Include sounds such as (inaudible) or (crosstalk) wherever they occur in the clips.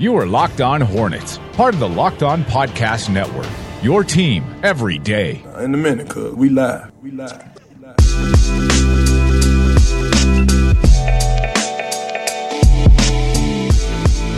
You are Locked On Hornets, part of the Locked On Podcast Network. Your team every day. Uh, in a minute, cuz we live. We live. We live.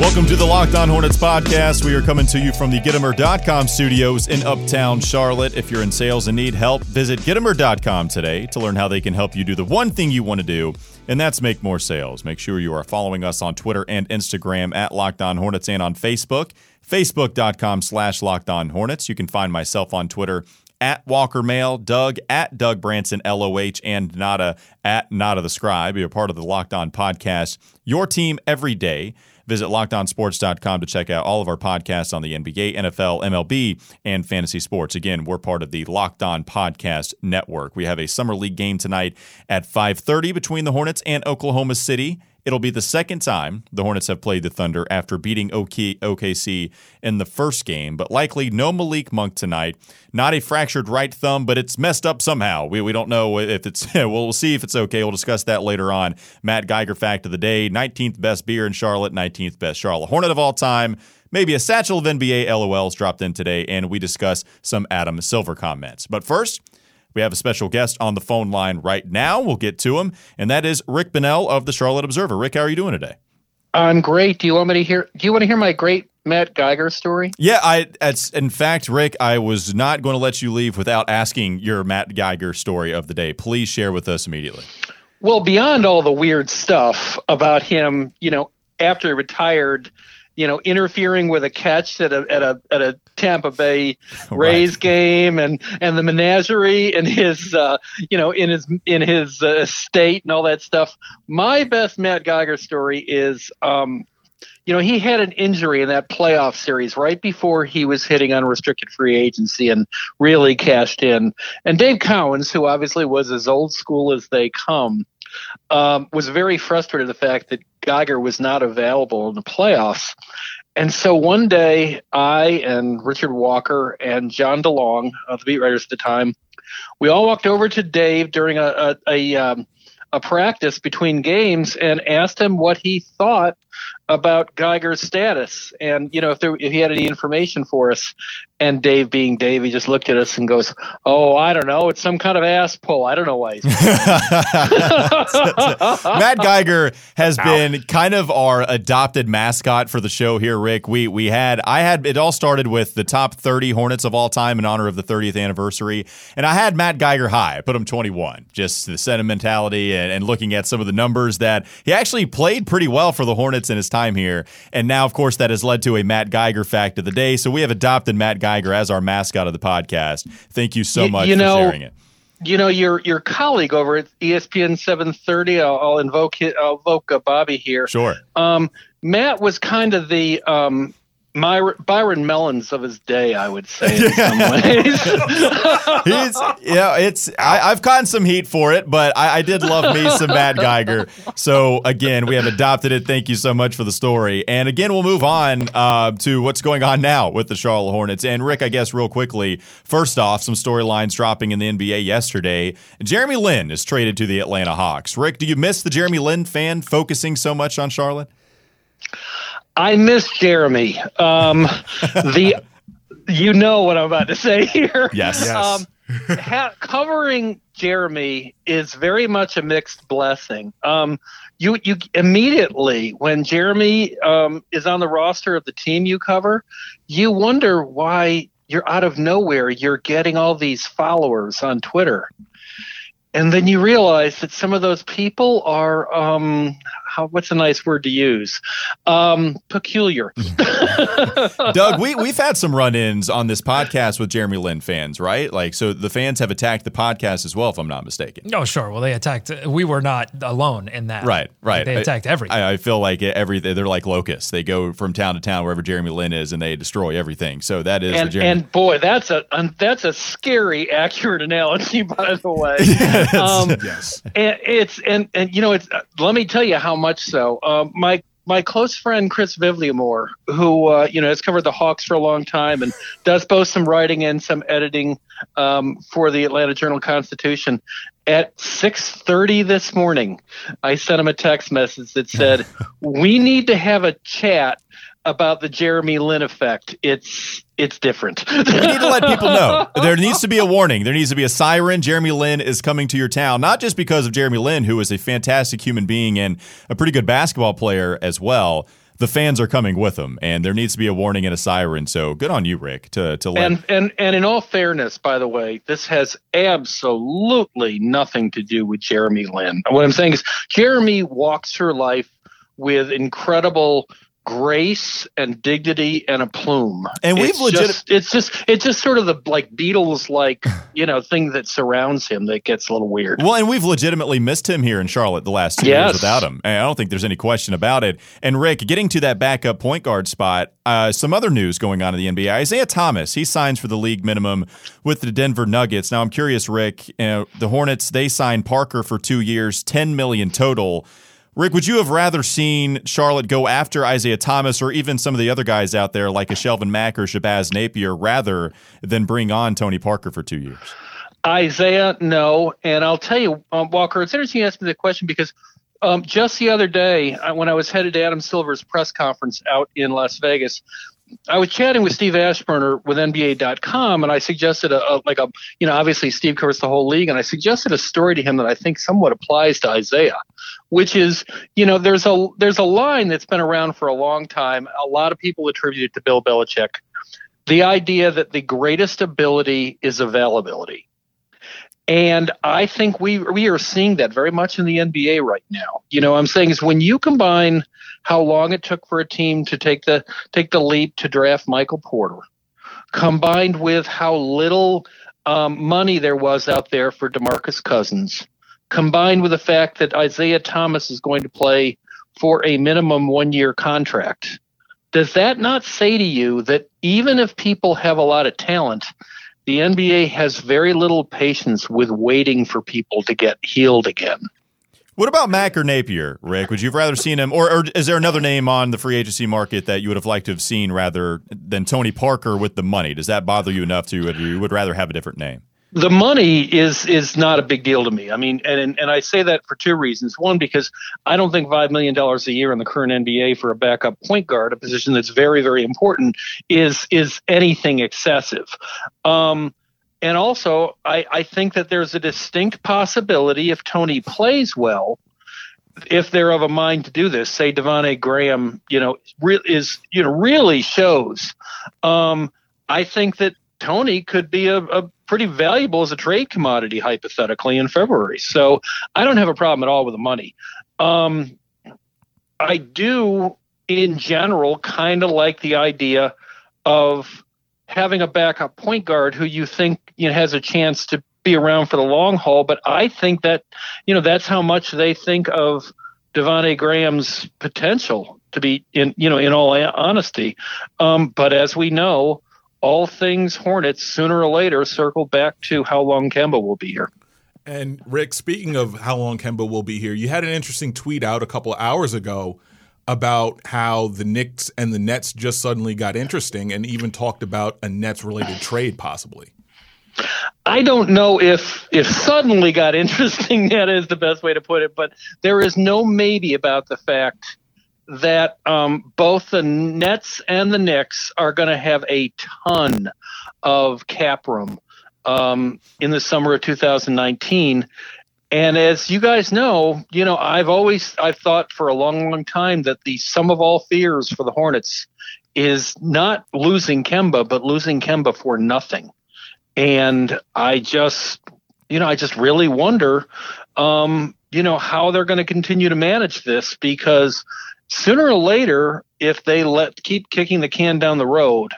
Welcome to the Locked On Hornets podcast. We are coming to you from the Gittimer.com studios in Uptown Charlotte. If you're in sales and need help, visit Gittimer.com today to learn how they can help you do the one thing you want to do, and that's make more sales. Make sure you are following us on Twitter and Instagram at Locked On Hornets and on Facebook, facebook.com slash Locked On Hornets. You can find myself on Twitter at Walker Mail, Doug at Doug Branson LOH, and Nada at Nada the Scribe. You're part of the Locked On podcast. Your team every day. Visit lockedonsports.com to check out all of our podcasts on the NBA, NFL, MLB, and fantasy sports. Again, we're part of the Locked On Podcast Network. We have a summer league game tonight at 5:30 between the Hornets and Oklahoma City. It'll be the second time the Hornets have played the Thunder after beating OKC in the first game, but likely no Malik Monk tonight. Not a fractured right thumb, but it's messed up somehow. We, we don't know if it's, (laughs) well, see if it's okay. We'll discuss that later on. Matt Geiger fact of the day 19th best beer in Charlotte, 19th best Charlotte Hornet of all time. Maybe a satchel of NBA LOLs dropped in today, and we discuss some Adam Silver comments. But first, we have a special guest on the phone line right now. We'll get to him, and that is Rick Bonnell of the Charlotte Observer. Rick, how are you doing today? I'm great. Do you want me to hear? Do you want to hear my great Matt Geiger story? Yeah, I. It's in fact, Rick, I was not going to let you leave without asking your Matt Geiger story of the day. Please share with us immediately. Well, beyond all the weird stuff about him, you know, after he retired, you know, interfering with a catch at a at a at a Tampa Bay (laughs) Rays right. game and and the menagerie in his uh, you know in his in his uh, estate and all that stuff. My best Matt Geiger story is um, you know, he had an injury in that playoff series right before he was hitting unrestricted free agency and really cashed in. And Dave Cowens, who obviously was as old school as they come, um, was very frustrated at the fact that Geiger was not available in the playoffs. And so one day, I and Richard Walker and John DeLong, uh, the beat writers at the time, we all walked over to Dave during a a, a, um, a practice between games and asked him what he thought about Geiger's status. And you know if there if he had any information for us and Dave being Dave he just looked at us and goes oh I don't know. It's some kind of ass pull I don't know why (laughs) (laughs) Matt Geiger has Ow. been kind of our adopted mascot for the show here Rick. We we had I had it all started with the top 30 Hornets of all time in honor of the 30th anniversary. And I had Matt Geiger high. I put him 21 just the sentimentality and, and looking at some of the numbers that he actually played pretty well for the Hornets in his time here. And now, of course, that has led to a Matt Geiger fact of the day. So we have adopted Matt Geiger as our mascot of the podcast. Thank you so much you know, for sharing it. You know your your colleague over at ESPN 730. I'll, I'll invoke I'll invoke uh, Bobby here. Sure. Um, Matt was kind of the um, my, Byron Mullens of his day, I would say in some ways. (laughs) He's, yeah, it's I, have gotten some heat for it, but I, I, did love me some Matt Geiger. So again, we have adopted it. Thank you so much for the story. And again, we'll move on uh, to what's going on now with the Charlotte Hornets. And Rick, I guess real quickly, first off, some storylines dropping in the NBA yesterday. Jeremy Lin is traded to the Atlanta Hawks. Rick, do you miss the Jeremy Lin fan focusing so much on Charlotte? I miss Jeremy. Um, (laughs) the you know what I'm about to say here. Yes. yes. Um, ha- covering Jeremy is very much a mixed blessing. Um, you you immediately when Jeremy um, is on the roster of the team you cover, you wonder why you're out of nowhere. You're getting all these followers on Twitter, and then you realize that some of those people are um, how what's a nice word to use? Um, peculiar. (laughs) Doug, we we've had some run-ins on this podcast with Jeremy Lin fans, right? Like, so the fans have attacked the podcast as well, if I'm not mistaken. Oh, sure. Well, they attacked. We were not alone in that. Right, right. They attacked everything. I, I feel like every they're like locusts. They go from town to town wherever Jeremy Lin is, and they destroy everything. So that is and, and boy, that's a that's a scary accurate analogy, by the way. (laughs) yes. Um, yes. And it's and and you know it's. let me tell you how much so. Um, my my close friend Chris Vivlamore, who uh, you know has covered the Hawks for a long time and (laughs) does both some writing and some editing um, for the Atlanta Journal Constitution. At 6:30 this morning, I sent him a text message that said, (laughs) "We need to have a chat about the Jeremy Lin effect. It's it's different. we need to let people know. (laughs) There needs to be a warning. There needs to be a siren. Jeremy Lin is coming to your town, not just because of Jeremy Lin, who is a fantastic human being and a pretty good basketball player as well. The fans are coming with him, and there needs to be a warning and a siren. So good on you, Rick, to to let. And and and in all fairness, by the way, this has absolutely nothing to do with Jeremy Lin. What I'm saying is, Jeremy walks her life with incredible grace and dignity and a plume. And we've it's legit- just, it's just it's just sort of the like Beatles like (sighs) you know thing that surrounds him that gets a little weird. Well, and we've legitimately missed him here in Charlotte the last two Yes. years without him. And I don't think there's any question about it. And Rick, getting to that backup point guard spot, uh, some other news going on in the NBA. Isaiah Thomas, he signs for the league minimum with the Denver Nuggets. Now, I'm curious, Rick, uh, the Hornets, they signed Parker for two years, 10 million total. Rick, would you have rather seen Charlotte go after Isaiah Thomas or even some of the other guys out there like a Shelvin Mack or Shabazz Napier rather than bring on Tony Parker for two years? Isaiah, no. And I'll tell you, um, Walker, it's interesting you asked me the question because um, just the other day, I, when I was headed to Adam Silver's press conference out in Las Vegas, I was chatting with Steve Aschburner with NBA.com, and I suggested a, a like a you know obviously Steve covers the whole league, and I suggested a story to him that I think somewhat applies to Isaiah, which is you know there's a there's a line that's been around for a long time. A lot of people attribute it to Bill Belichick, the idea that the greatest ability is availability. And I think we we are seeing that very much in the NBA right now. You know, I'm saying is when you combine how long it took for a team to take the take the leap to draft Michael Porter, combined with how little um, money there was out there for DeMarcus Cousins, combined with the fact that Isaiah Thomas is going to play for a minimum one year contract. Does that not say to you that even if people have a lot of talent, the NBA has very little patience with waiting for people to get healed again? What about Mack or Napier, Rick? Would you have rather seen him, or, or is there another name on the free agency market that you would have liked to have seen rather than Tony Parker with the money? Does that bother you enough to you would rather have a different name? The money is is not a big deal to me. I mean, and and I say that for two reasons. One, because I don't think five million dollars a year in the current NBA for a backup point guard, a position that's very very important, is is anything excessive. Um, and also, I, I think that there's a distinct possibility if Tony plays well, if they're of a mind to do this, say Devonte Graham, you know, re- is you know really shows. Um, I think that Tony could be a, a pretty valuable as a trade commodity hypothetically in February. So I don't have a problem at all with the money. Um, I do, in general, kind of like the idea of having a backup point guard who you think you know, has a chance to be around for the long haul. But I think that you know that's how much they think of Devonte Graham's potential to be in you know in all honesty. Um, but as we know, all things Hornets sooner or later circle back to how long Kemba will be here. And Rick, speaking of how long Kemba will be here, you had an interesting tweet out a couple of hours ago about how the Knicks and the Nets just suddenly got interesting and even talked about a Nets related trade possibly. I don't know if if suddenly got (laughs) interesting that is the best way to put it, but there is no maybe about the fact that um, both the Nets and the Knicks are going to have a ton of cap room um, in the summer of 2019. And as you guys know, you know, I've always I've thought for a long, long time that the sum of all fears for the Hornets is not losing Kemba, but losing Kemba for nothing. And I just, you know, I just really wonder, um, you know, how they're going to continue to manage this because sooner or later, if they let keep kicking the can down the road,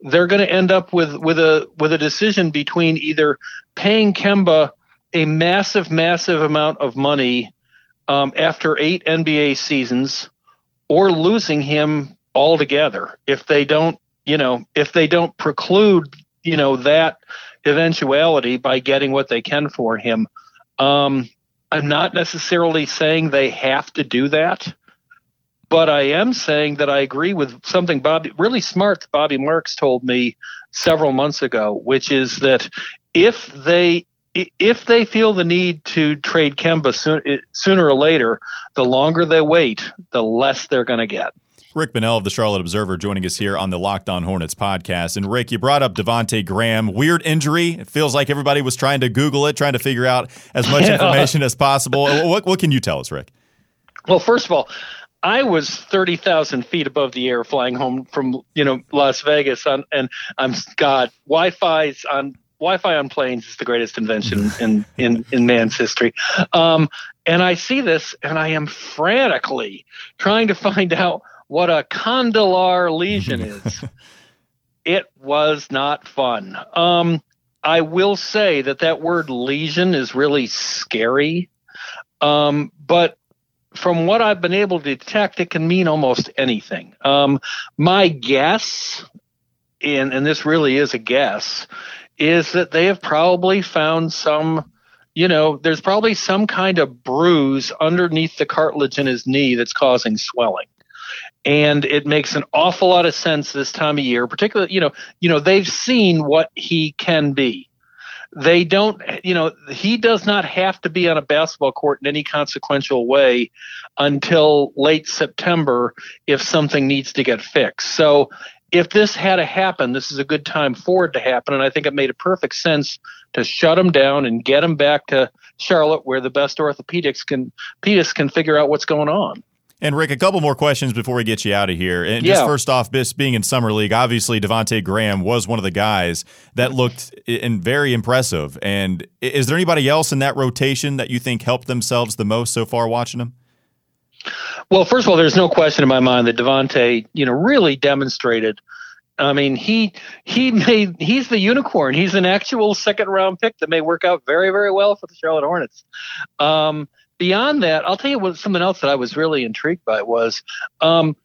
they're going to end up with with a with a decision between either paying Kemba a massive, massive amount of money um, after eight NBA seasons, or losing him altogether if they don't, you know, if they don't preclude, you know, that eventuality by getting what they can for him. Um, I'm not necessarily saying they have to do that, but I am saying that I agree with something Bobby really smart Bobby Marks told me several months ago, which is that if they if they feel the need to trade Kemba soon, eh, sooner or later, the longer they wait, the less they're going to get. Rick Bonnell of the Charlotte Observer joining us here on the Locked On Hornets podcast. And Rick, you brought up Devonte Graham. Weird injury. It feels like everybody was trying to Google it, trying to figure out as much (laughs) Yeah. information as possible. What, what can you tell us, Rick? Well, first of all, I was thirty thousand feet above the air flying home from you know Las Vegas, on, and I'm God Wi-Fi's on Wi-Fi on planes is the greatest invention (laughs) in in in man's history. Um, and I see this, and I am frantically trying to find out what a condylar lesion (laughs) is. it was not fun. Um, I will say that that word lesion is really scary. Um, but from what I've been able to detect, it can mean almost anything. Um, my guess, and, and this really is a guess, is that they have probably found some, you know, there's probably some kind of bruise underneath the cartilage in his knee that's causing swelling. And it makes an awful lot of sense this time of year, particularly, you know, you know, they've seen what he can be. They don't you know he does not have to be on a basketball court in any consequential way until late september if something needs to get fixed. So if this had to happen this is a good time for it to happen and i think it made a perfect sense to shut him down and get him back to charlotte where the best orthopedics can can figure out what's going on And Rick, a couple more questions before we get you out of here. And just first off, this being in summer league, obviously Devonte Graham was one of the guys that looked and very impressive. And is there anybody else in that rotation that you think helped themselves the most so far watching them? Well, first of all, there's no question in my mind that Devonte, you know, really demonstrated. I mean, he he made he's the unicorn. He's an actual second round pick that may work out very very well for the Charlotte Hornets. Um, beyond that, I'll tell you what something else that I was really intrigued by was um,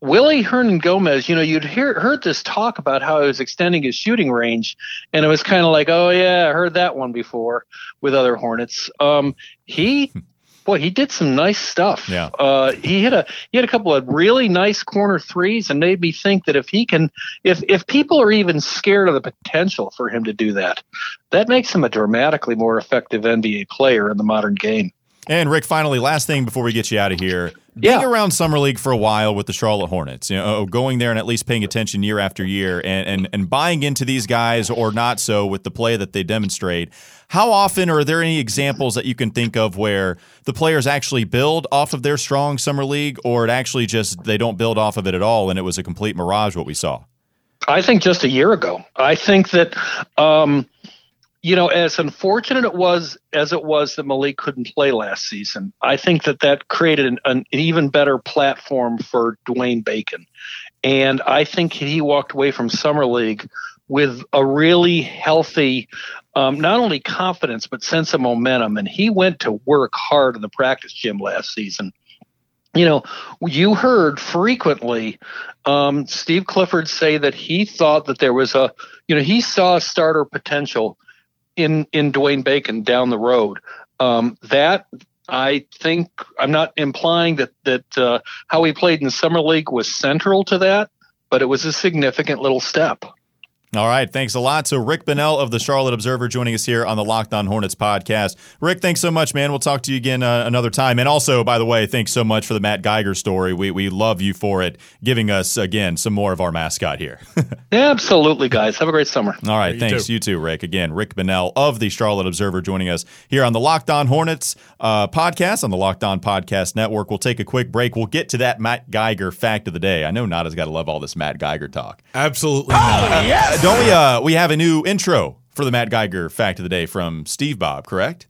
Willy Hernangomez. You know, you'd hear heard this talk about how he was extending his shooting range, and it was kind of like, oh yeah, I heard that one before with other Hornets. Um, he (laughs) boy, he did some nice stuff. Yeah. Uh, he hit a he had a couple of really nice corner threes, and made me think that if he can, if if people are even scared of the potential for him to do that, that makes him a dramatically more effective NBA player in the modern game. And Rick, finally, last thing before we get you out of here. Being Yeah. around summer league for a while with the Charlotte Hornets, you know, going there and at least paying attention year after year, and and and buying into these guys or not so with the play that they demonstrate. How often are there any examples that you can think of where the players actually build off of their strong summer league, or it actually just they don't build off of it at all, and it was a complete mirage what we saw? I think just a year ago. I think that, um, you know, as unfortunate it was as it was that Malik couldn't play last season, I think that that created an, an even better platform for Dwayne Bacon, and I think he walked away from summer league with a really healthy, um, not only confidence but sense of momentum, and he went to work hard in the practice gym last season. You know, you heard frequently um, Steve Clifford say that he thought that there was a, you know, he saw starter potential in in Dwayne Bacon down the road. Um, that I think I'm not implying that that uh, how he played in summer league was central to that, but it was a significant little step. All right, thanks a lot. So Rick Bonnell of the Charlotte Observer joining us here on the Locked On Hornets podcast. Rick, thanks so much, man. We'll talk to you again uh, another time. And also, by the way, thanks so much for the Matt Geiger story. We we love you for it, giving us again some more of our mascot here. (laughs) Absolutely, guys. Have a great summer. All right, you thanks. too. You too, Rick. Again, Rick Bonnell of the Charlotte Observer joining us here on the Locked On Hornets uh, podcast on the Locked On Podcast Network. We'll take a quick break. We'll get to that Matt Geiger fact of the day. I know Nada's got to love all this Matt Geiger talk. Absolutely not. Uh, don't we? Uh, we have a new intro for the Matt Geiger fact of the day from Steve Bob, correct?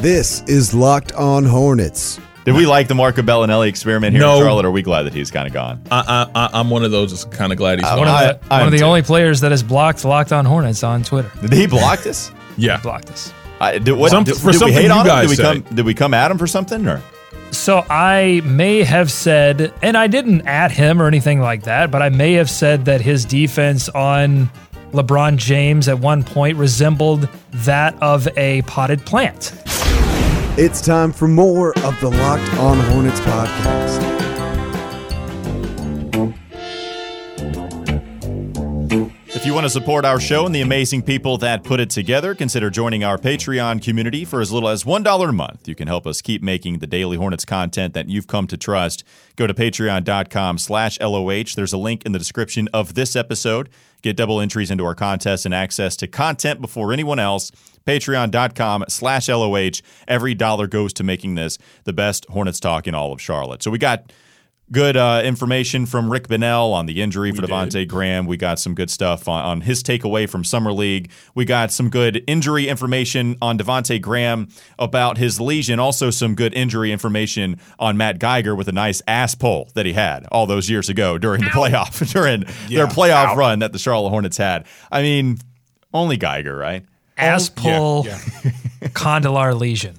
This is Locked On Hornets. Did we like the Marco Belinelli experiment here No. in Charlotte? Or are we glad that he's kind of gone? I, I, I- I'm one of those that's kind of glad he's I- One of the, I one of the only players that has blocked Locked On Hornets on Twitter. Did he block us? (laughs) yeah. Blocked us. I, did, what, Some- did, for did we something hate you on him? guys Did we come? Did we come at him for something? Or So I may have said, and I didn't at him or anything like that, but I may have said that his defense on LeBron James at one point resembled that of a potted plant. It's time for more of the Locked On Hornets podcast. You want to support our show and the amazing people that put it together, consider joining our Patreon community for as little as $1 a month. You can help us keep making the Daily Hornets content that you've come to trust. Go to patreon.com slash LOH. There's a link in the description of this episode. Get double entries into our contest and access to content before anyone else. Patreon.com slash LOH. Every dollar goes to making this the best Hornets talk in all of Charlotte. So we got good uh, information from Rick Bonnell on the injury for Devonte Graham. We got some good stuff on, on his takeaway from Summer League. We got some good injury information on Devonte Graham about his lesion. Also, some good injury information on Matt Geiger with a nice ass pull that he had all those years ago during the playoff, (laughs) during their playoff run that the Charlotte Hornets had. I mean, only Geiger, right? Ass pull, yeah. (laughs) (laughs) condylar lesion.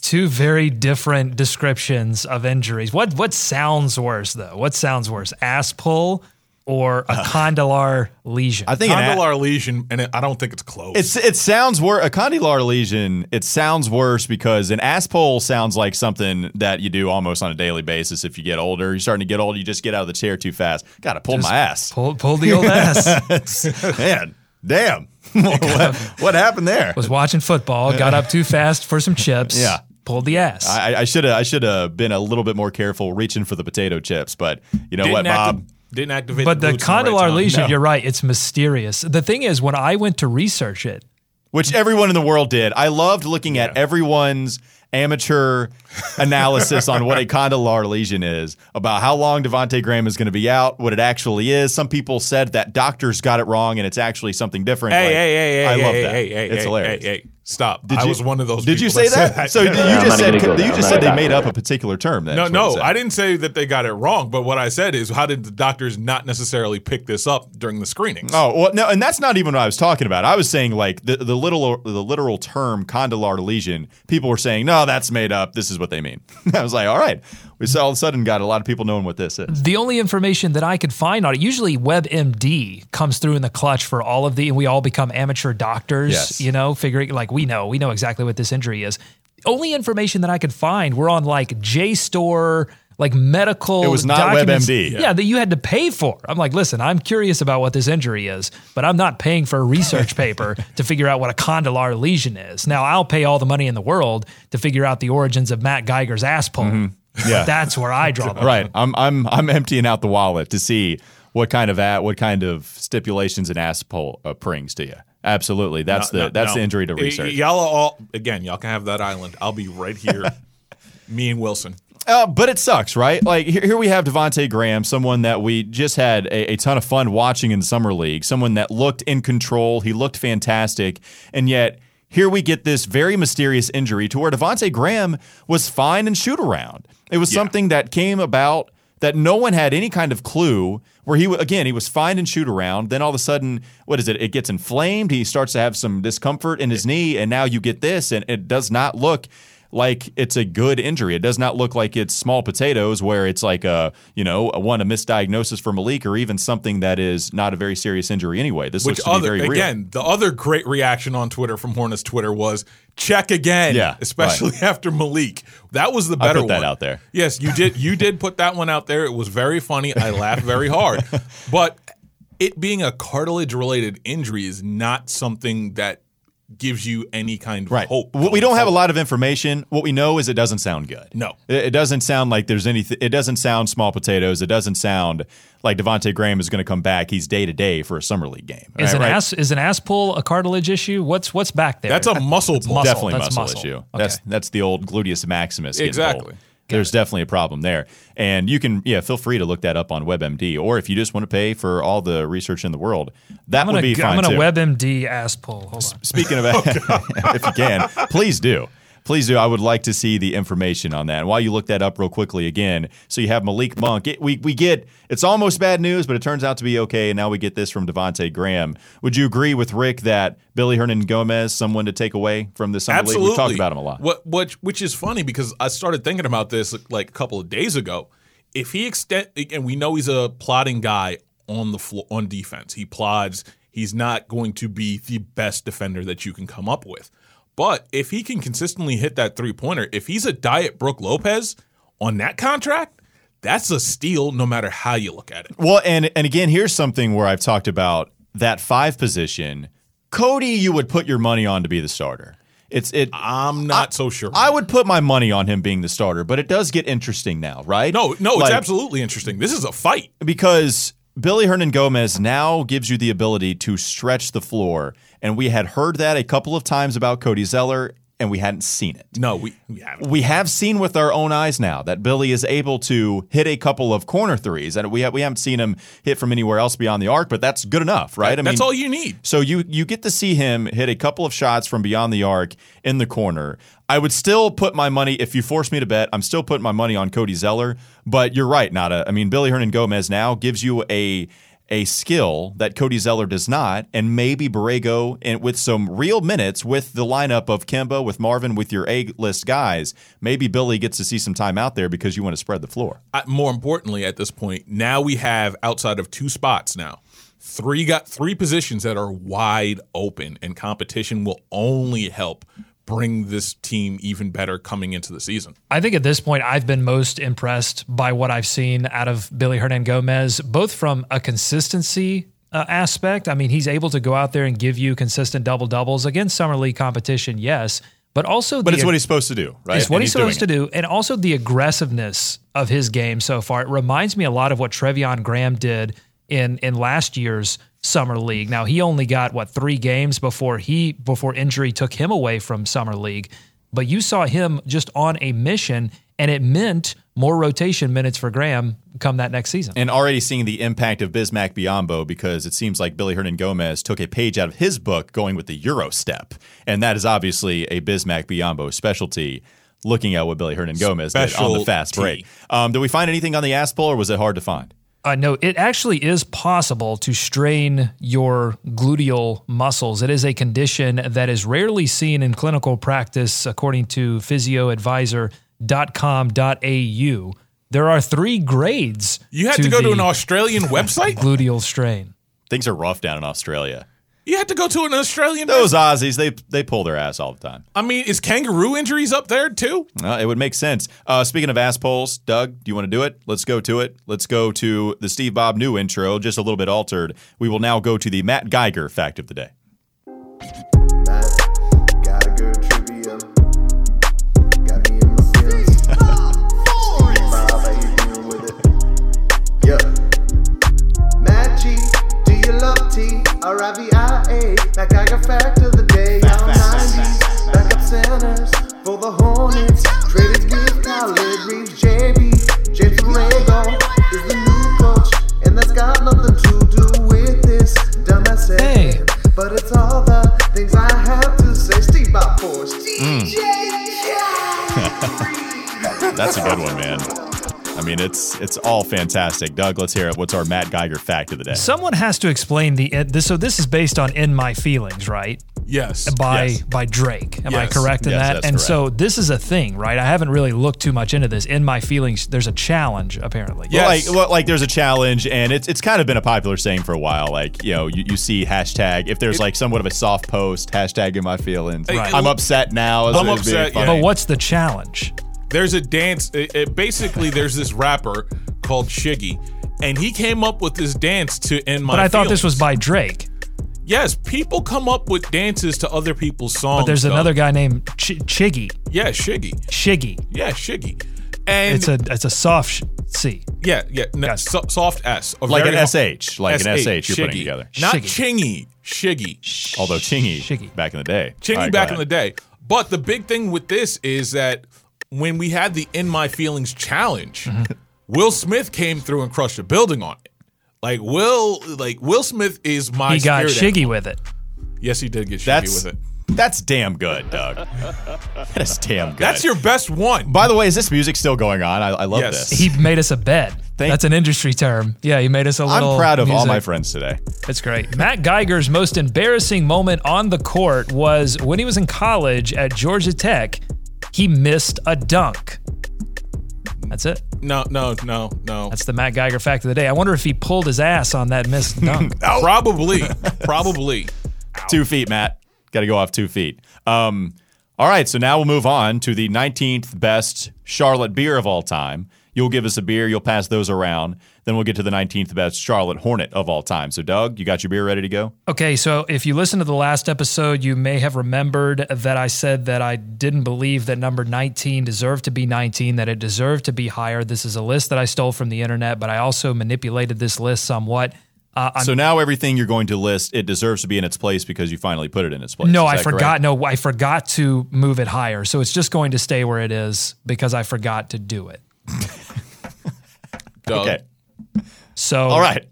Two very different descriptions of injuries. What what sounds worse though? What sounds worse? Ass pull or a condylar lesion? I think an a- Condylar lesion, and it, I don't think it's close. It's it sounds worse. A condylar lesion. It sounds worse because an ass pull sounds like something that you do almost on a daily basis. If you get older, you're starting to get old. You just get out of the chair too fast. Got to pull my ass. pull pull the old (laughs) ass. Man, damn. (laughs) what, what happened there? Was watching football, got up too fast for some chips. Yeah. Pulled the ass. I should have I should have been a little bit more careful reaching for the potato chips, but you know didn't what, Bob? acti- didn't activate. but the glutes in right condylar lesion, No. you're right. It's mysterious. The thing is, when I went to research it, which everyone in the world did. I loved looking at everyone's amateur (laughs) analysis on what a condylar lesion is, about how long Devonte Graham is going to be out, what it actually is. Some people said that doctors got it wrong and it's actually something different. Hey, Like, hey, hey, hey, I hey, love hey, that. Hey, hey, it's hey, hilarious. Hey, hey, stop! Did I you- was one of those. Did you say said that? So you Yeah. just said you just I'm said they made up a particular term. Then No, you no. I didn't say that they got it wrong. But what I said is, how did the doctors not necessarily pick this up during the screenings? Oh well, no, and that's not even what I was talking about. I was saying like the the little the literal term condylar lesion. People were saying, no, Oh, that's made up. This is what they mean. (laughs) I was like, all right. We saw all of a sudden got a lot of people knowing what this is. the only information that I could find on it, usually WebMD comes through in the clutch for all of the, and we all become amateur doctors, Yes. you know, figuring like we know, we know exactly what this injury is. Only information that I could find were on like JSTOR, like medical. It was not documents. WebMD. Yeah. that you had to pay for. I'm like, listen, I'm curious about what this injury is, but I'm not paying for a research (laughs) paper to figure out what a condylar lesion is. Now I'll pay all the money in the world to figure out the origins of Matt Geiger's ass pull. Mm-hmm. (laughs) Yeah. That's where I draw the (laughs) line. Right. I'm I'm I'm emptying out the wallet to see what kind of at what kind of stipulations an ass pull uh, brings to you. Absolutely. That's No, the no, that's no. the injury to Y- research. y'all all again. Y'all can have that island. I'll be right here. Me and Wilson. Uh, but it sucks, right? Like here, here we have Devonte Graham, someone that we just had a, a ton of fun watching in summer league, someone that looked in control, he looked fantastic, and yet here we get this very mysterious injury to where Devonte Graham was fine and shoot around. It was something that came about that no one had any kind of clue. Where he again he was fine and shoot around, then all of a sudden, what is it? It gets inflamed. He starts to have some discomfort in his knee, and now you get this, and it does not look like it's a good injury. It does not look like it's small potatoes where it's like a, you know, a one a misdiagnosis for Malik or even something that is not a very serious injury anyway. This Which looks other very real. again, the other great reaction on Twitter from Hornets Twitter was check again. Yeah, especially (laughs) after Malik. That was the better I put that one. out there. Yes, you did. You did put that one out there. It was very funny. I laughed very hard. (laughs) But it being a cartilage related injury is not something that gives you any kind of Right. hope. We- we don't have a lot of information. What we know is it doesn't sound good. No. It, it doesn't sound like there's anything. It doesn't sound small potatoes. It doesn't sound like Devonte Graham is going to come back. He's day to day for a summer league game. Is Right, an right? ass is an ass pull a cartilage issue? What's what's back there? That's a muscle pull. muscle. definitely That's muscle, muscle. issue. Okay. That's that's the old gluteus maximus. Exactly. pulled. There's definitely a problem there, and you can yeah feel free to look that up on WebMD, or if you just want to pay for all the research in the world, that I'm would gonna, be fine I'm gonna. WebMD ass pull. Hold on. Speaking of, (laughs) (laughs) if you can, please do. Please do. I would like to see the information on that. And while you look that up real quickly again, so you have Malik Monk. It, we we get it's almost bad news, but it turns out to be okay. And now we get this from Devonte Graham. Would you agree with Rick that Billy Hernangomez, someone to take away from this summer Absolutely. We talked about him a lot. What, what, which is funny because I started thinking about this like a couple of days ago. If he extend, and we know he's a plotting guy on the floor on defense. He plods. He's not going to be the best defender that you can come up with. But if he can consistently hit that three pointer, if he's a diet Brooke Lopez on that contract, that's a steal no matter how you look at it. Well, and and again, here's something where I've talked about that five position, Cody, you would put your money on to be the starter. It's it. I'm not so sure. I would put my money on him being the starter, but it does get interesting now, right? no, no, Like, it's absolutely interesting. This is a fight. because Billy Hernangomez now gives you the ability to stretch the floor, and we had heard that a couple of times about Cody Zeller, and we hadn't seen it. No, we, we haven't. We have seen with our own eyes now that Billy is able to hit a couple of corner threes, and we ha- we haven't seen him hit from anywhere else beyond the arc, but that's good enough, right? That's all you need. So you you get to see him hit a couple of shots from beyond the arc in the corner. I would still put my money if you force me to bet. I'm still putting my money on Cody Zeller, but you're right, Nada. I mean, Billy Hernangomez now gives you a a skill that Cody Zeller does not, and maybe Borrego and with some real minutes with the lineup of Kemba, with Marvin, with your A list guys, maybe Billy gets to see some time out there because you want to spread the floor. More importantly, at this point, now we have outside of two spots now, three got three positions that are wide open, and competition will only help bring this team even better coming into the season. I think at this point, I've been most impressed by what I've seen out of Billy Hernangomez, both from a consistency uh, aspect. I mean, he's able to go out there and give you consistent double doubles against summer league competition, yes, but also But the, it's what he's supposed to do, right? it's what And he's, doing supposed to do, and also the aggressiveness of his game so far. It reminds me a lot of what Treveon Graham did in in last year's summer league. Now he only got what three games before he before injury took him away from summer league, but you saw him just on a mission, and it meant more rotation minutes for Graham come that next season. and already seeing the impact of Bismack Biyombo because it seems like Billy Hernangomez took a page out of his book going with the Euro step. And that is obviously a Bismack Biyombo specialty. Looking at what Billy Hernangomez did on the fast Specialty. break. Um, did we find anything on the ass pull or was it hard to find? Uh, no, it actually is possible to strain your gluteal muscles. It is a condition that is rarely seen in clinical practice, according to physioadvisor.com.au. There are three grades. You had to, go to an Australian website. gluteal strain. Things are rough down in Australia. You had to go to an Australian. Those. Aussies, they they pull their ass all the time. I mean, is kangaroo injuries up there too? Uh, it would make sense. Uh, speaking of ass polls, Doug, do you want to do it? Let's go to it. Let's go to the Steve Bob new intro, just a little bit altered. We will now go to the Matt Geiger fact of the day. R-I-V-I-A. That guy got fact of the day. All 90s. Backup centers for the Hornets. Traded with Khalid Reeves, JB. James Borrego is the new coach. And that's got nothing to do with this dumbass Hey. segment. But it's all the things I have to say. Steve Bob Force. Mm. (laughs) That's a good one, man. I mean, it's it's all fantastic. Doug, let's hear it. What's our Matt Geiger fact of the day? Someone has to explain the this. So this is based on "In My Feelings," right? Yes. by Yes. by Drake. Am I correct in Yes, that? that's and correct. so this is a thing, right? I haven't really looked too much into this. In my feelings, there's a challenge apparently. Yeah. Well, Yes. like, well, like there's a challenge, and it's it's kind of been a popular saying for a while. Like, you know, you, you see hashtag if there's like somewhat of a soft post, hashtag in my feelings. Right. I'm upset now. as- I'm upset, yeah. But what's the challenge? There's a dance. It, it- basically, there's this rapper called Shiggy, and he came up with this dance to end my. But I thought this was by Drake. Yes, people come up with dances to other people's songs. But there's Doug. another guy named Ch- Chiggy. Yeah, Shiggy. Shiggy. Yeah, Shiggy. And It's a it's a soft sh- C. yeah, yeah, no, Yes. so- soft S, a like an hu- sh, like an sh you're putting together. Not Shiggy. Chingy, Shiggy. Although Chingy, Shiggy. back in the day, Chingy All right, go back in the day. But the big thing with this is that when we had the In My Feelings challenge, Mm-hmm. Will Smith came through and crushed a building on it. Like Will, like Will Smith is my. He got Shiggy animal. with it. Yes, he did get Shiggy That's with it. that's damn good, Doug. that is damn good. That's your best one. By the way, is this music still going on? I, I love Yes. this. He made us a bed. Thank- That's an industry term. Yeah, he made us a little. I'm proud of all my friends today. That's great. Matt Geiger's most embarrassing moment on the court was when he was in college at Georgia Tech. He missed a dunk. That's it. No, no, no, no. That's the Matt Geiger fact of the day. I wonder if he pulled his ass on that missed (laughs) dunk. Probably, (laughs) probably. Two feet, Matt. Got to go off two feet. Um, all right, so now we'll move on to the 19th best Charlotte beer of all time. You'll give us a beer. You'll pass those around. Then we'll get to the 19th best Charlotte Hornet of all time. So, Doug, you got your beer ready to go? Okay, so if you listen to the last episode, you may have remembered that I said that I didn't believe that number 19 deserved to be 19, that it deserved to be higher. This is a list that I stole from the internet, but I also manipulated this list somewhat. Uh, so now everything you're going to list, it deserves to be in its place because you finally put it in its place. No, I forgot. correct? No, I forgot to move it higher. So it's just going to stay where it is because I forgot to do it. (laughs) Okay. So All right.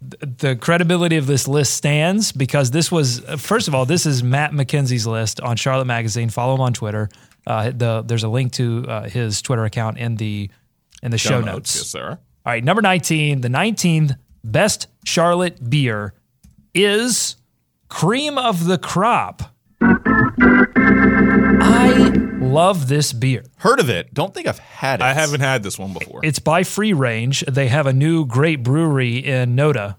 the credibility of this list stands because this was first of all, this is Matt McKenzie's list on Charlotte Magazine. Follow him on Twitter. Uh, the there's a link to uh, his Twitter account in the in the show, notes. Yes, sir. All right, number 19, the 19th best Charlotte beer is Cream of the Crop. I love this beer. Heard of it. Don't think I've had it. I haven't had this one before. It's by Free Range. They have a new great brewery in Noda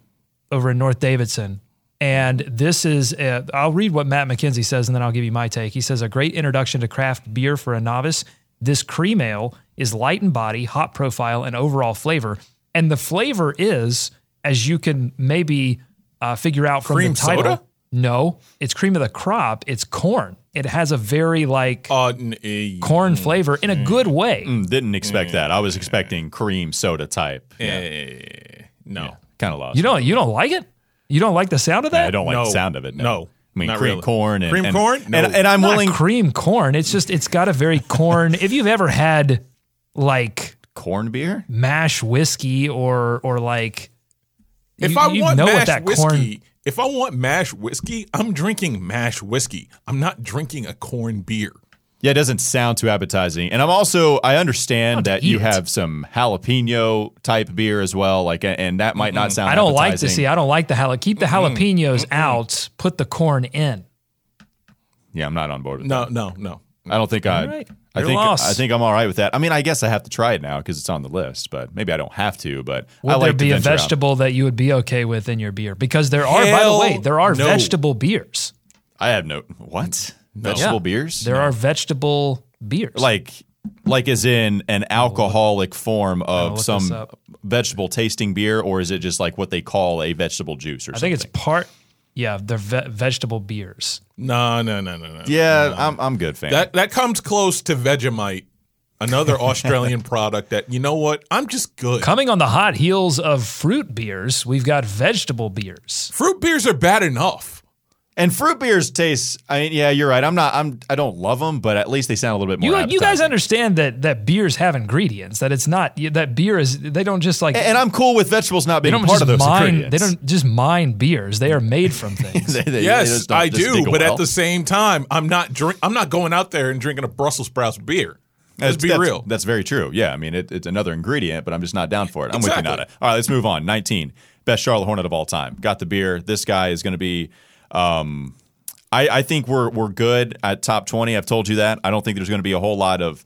over in North Davidson. And this is, i I'll read what Matt McKenzie says and then I'll give you my take. He says, a great introduction to craft beer for a novice. This cream ale is light in body, hop profile, and overall flavor. And the flavor is, as you can maybe uh, figure out from Cream the title. soda? No, it's cream of the crop. It's corn. It has a very like Uh, n- corn flavor in a good way. Mm, Didn't expect that. I was expecting cream soda type. eh, no. Kind of lost. You don't you don't like it? You don't like the sound of that? I don't like the sound of it. No. No. I mean, Not cream really. corn and Cream and- corn? No. And, and I'm Not willing cream corn. It's just it's got a very (laughs) corn. if you've ever had like corn beer. mash whiskey or or like If you- I you want know what mash that whiskey, corn- if I want mash whiskey, I'm drinking mash whiskey. I'm not drinking a corn beer. Yeah, it doesn't sound too appetizing. And I'm also I understand that you it. have some jalapeno type beer as well. Like, and that might not sound. I don't like to appetizing. see. I don't like the jalapeno. Keep the jalapenos out. Put the corn in. Yeah, I'm not on board with No, that. no, no. I don't think I. right. I think. I think I'm all right with that. I mean, I guess I have to try it now because it's on the list, but maybe I don't have to. But Would I like there be a venture out. vegetable that you would be okay with in your beer? Because there are, by the way, there are no. vegetable beers. I have no what vegetable Yeah. beers. There are vegetable beers. like like as in an alcoholic form of some vegetable tasting beer, or is it just like what they call a vegetable juice or I something? think it's part. Yeah, they're ve- vegetable beers. No, no, no, no, no. yeah. I'm I'm good fan. That that comes close to Vegemite, another Australian (laughs) product that you know what? I'm just good. Coming on the hot heels of fruit beers, we've got vegetable beers. Fruit beers are bad enough. And fruit beers taste. I mean, yeah, you're right. I'm not. I'm. I don't love them, but at least they sound a little bit more. You, you guys understand that that beers have ingredients. That it's not that beer is. They don't just like. And I'm cool with vegetables not being part of those mine. ingredients. They don't just mine beers. They are made from (laughs) things. They- they- they Yes, just don't I do, but well. at the same time, I'm not drink. I'm not going out there and drinking a Brussels sprouts beer. Let's That's, be that's- real. That's very true. Yeah, I mean, it, it's another ingredient, but I'm just not down for it. I'm with you, Exactly. Nada. All right, let's move on. 19, best Charlotte Hornet of all time. Got the beer. This guy is going to be. Um, I, I think we're we're good at top 20. I've told you that. I don't think there's going to be a whole lot of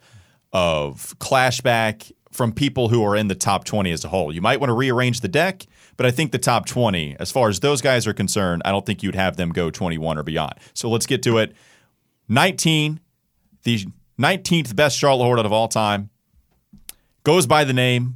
of clashback from people who are in the top 20 as a whole. You might want to rearrange the deck, but I think the top 20, as far as those guys are concerned, I don't think you'd have them go 21 or beyond. So let's get to it. 19, the 19th best Charlotte Hornet of all time, goes by the name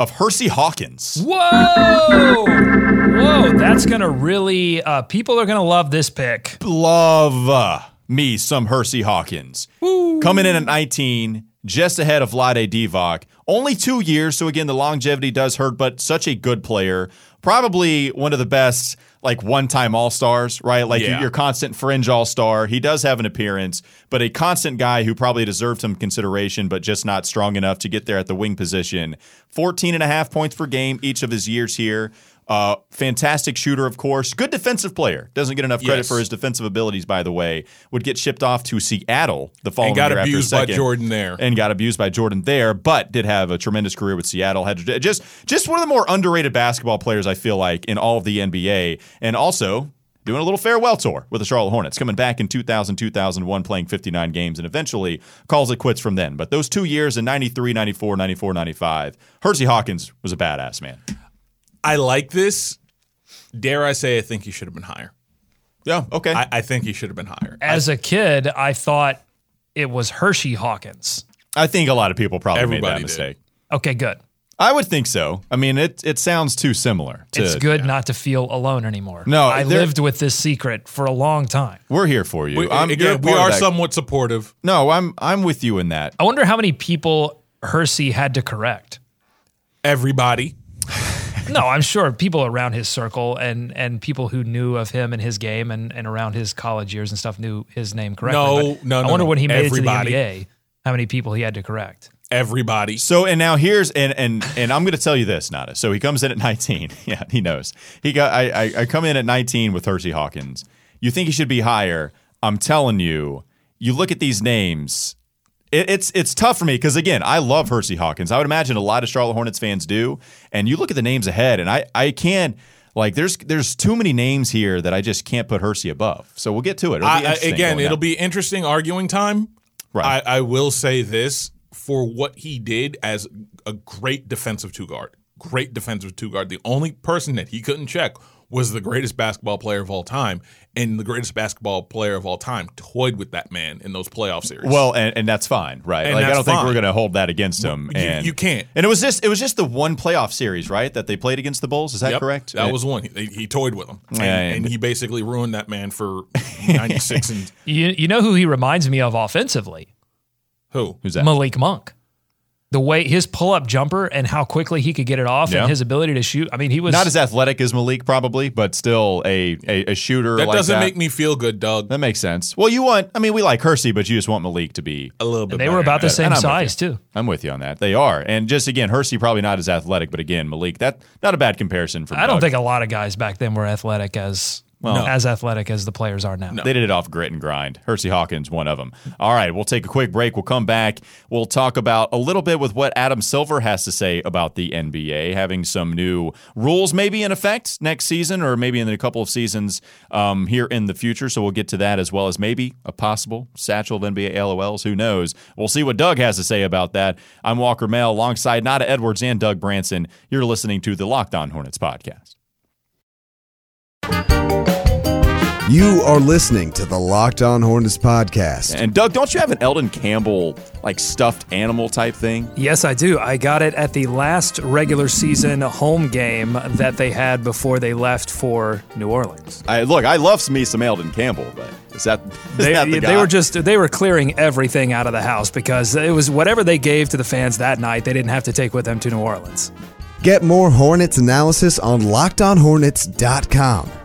of Hersey Hawkins. Whoa! Whoa! That's gonna really. Uh, people are gonna love this pick. Love uh, me some Hersey Hawkins. Coming in at 19, just ahead of Vlade Divac. Only two years, so again, the longevity does hurt, but such a good player. Probably one of the best, like one time All Stars, right? Like Yeah. your constant fringe All Star. He does have an appearance, but a constant guy who probably deserved some consideration, but just not strong enough to get there at the wing position. 14 and a half points per game each of his years here. Uh, fantastic shooter, of course. Good defensive player. Doesn't get enough credit Yes. for his defensive abilities, by the way. Would get shipped off to Seattle the following and got year abused by Jordan there. and got abused by Jordan there, but did have a tremendous career with Seattle. Had just just one of the more underrated basketball players I feel like in all of the NBA, and also doing a little farewell tour with the Charlotte Hornets, coming back in 2000, 2001, playing 59 games, and eventually calls it quits from then. But those two years in 93, 94, 94, 95, Hersey Hawkins was a badass man. I like this. Dare I say, I think he should have been higher. Yeah, okay. I, I think he should have been higher. As a kid, I thought it was Hershey Hawkins. I think a lot of people probably made Everybody that did. mistake. Okay, good. I would think so. I mean, it it sounds too similar. To, It's good not to feel alone anymore. No, I lived with this secret for a long time. We're here for you. We, I'm, you're again, we are somewhat supportive. No, I'm I'm with you in that. I wonder how many people Hersey had to correct. Everybody. No, I'm sure people around his circle and and people who knew of him and his game and, and around his college years and stuff knew his name correctly. No, But no, I wonder no. when he made Everybody. it to the NBA, how many people he had to correct. Everybody. So and now here's and and and I'm going to tell you this, Nada. So he comes in at 19. (laughs) Yeah, he knows. He got. I I, I come in at 19 with Hersey Hawkins. You think he should be higher? I'm telling you. You look at these names. It, it's it's tough for me because again, I love Hersey Hawkins. I would imagine a lot of Charlotte Hornets fans do. And you look at the names ahead, and I I can't. Like there's there's too many names here that I just can't put Hersey above. So we'll get to it. It'll I, again, it'll be interesting arguing time. Right. I, I will say this for what he did as a great defensive two guard. Great defensive two guard. The only person that he couldn't check was the greatest basketball player of all time, and the greatest basketball player of all time toyed with that man in those playoff series. Well, and, and that's fine, right? And like I don't think we're going to hold that against him. You- and you can't. And it was just it was just the one playoff series, right? That they played against the Bulls. Is that Yep, correct? That was one. He, he toyed with him, and, and- and he basically ruined that man for (laughs) ninety six and You you know who he reminds me of offensively? who? who's that? Malik Monk. The way his pull up jumper and how quickly he could get it off Yeah. and his ability to shoot. I mean, he was Not as athletic as Malik, probably, but still a a, a shooter. That like doesn't that. make me feel good, Doug. That makes sense. Well, you want. I mean, we like Hersey, but you just want Malik to be. A little bit. they were about the same And I'm with size too. I'm with you on that. They are, and just again, Hersey probably not as athletic, but again, Malik. That not a bad comparison for. I don't think a lot of guys back then were athletic as Well- as athletic as the players are now. They did it off grit and grind. Hersey Hawkins, one of them. All right, we'll take a quick break. We'll come back. We'll talk about a little bit with what Adam Silver has to say about the NBA, having some new rules maybe in effect next season or maybe in a couple of seasons um, here in the future. So we'll get to that as well as maybe a possible satchel of NBA LOLs. Who knows? We'll see what Doug has to say about that. I'm Walker Mail alongside Nada Edwards and Doug Branson. You're listening to the Locked On Hornets podcast. You are listening to the Locked On Hornets podcast. And Doug, don't you have an Elden Campbell like stuffed animal type thing? Yes, I do. I got it at the last regular season home game that they had before they left for New Orleans. I look, I love me some Elden Campbell, but is that is They, that the they were just they were clearing everything out of the house because it was whatever they gave to the fans that night they didn't have to take with them to New Orleans. Get more Hornets analysis on LockedOnHornets.com.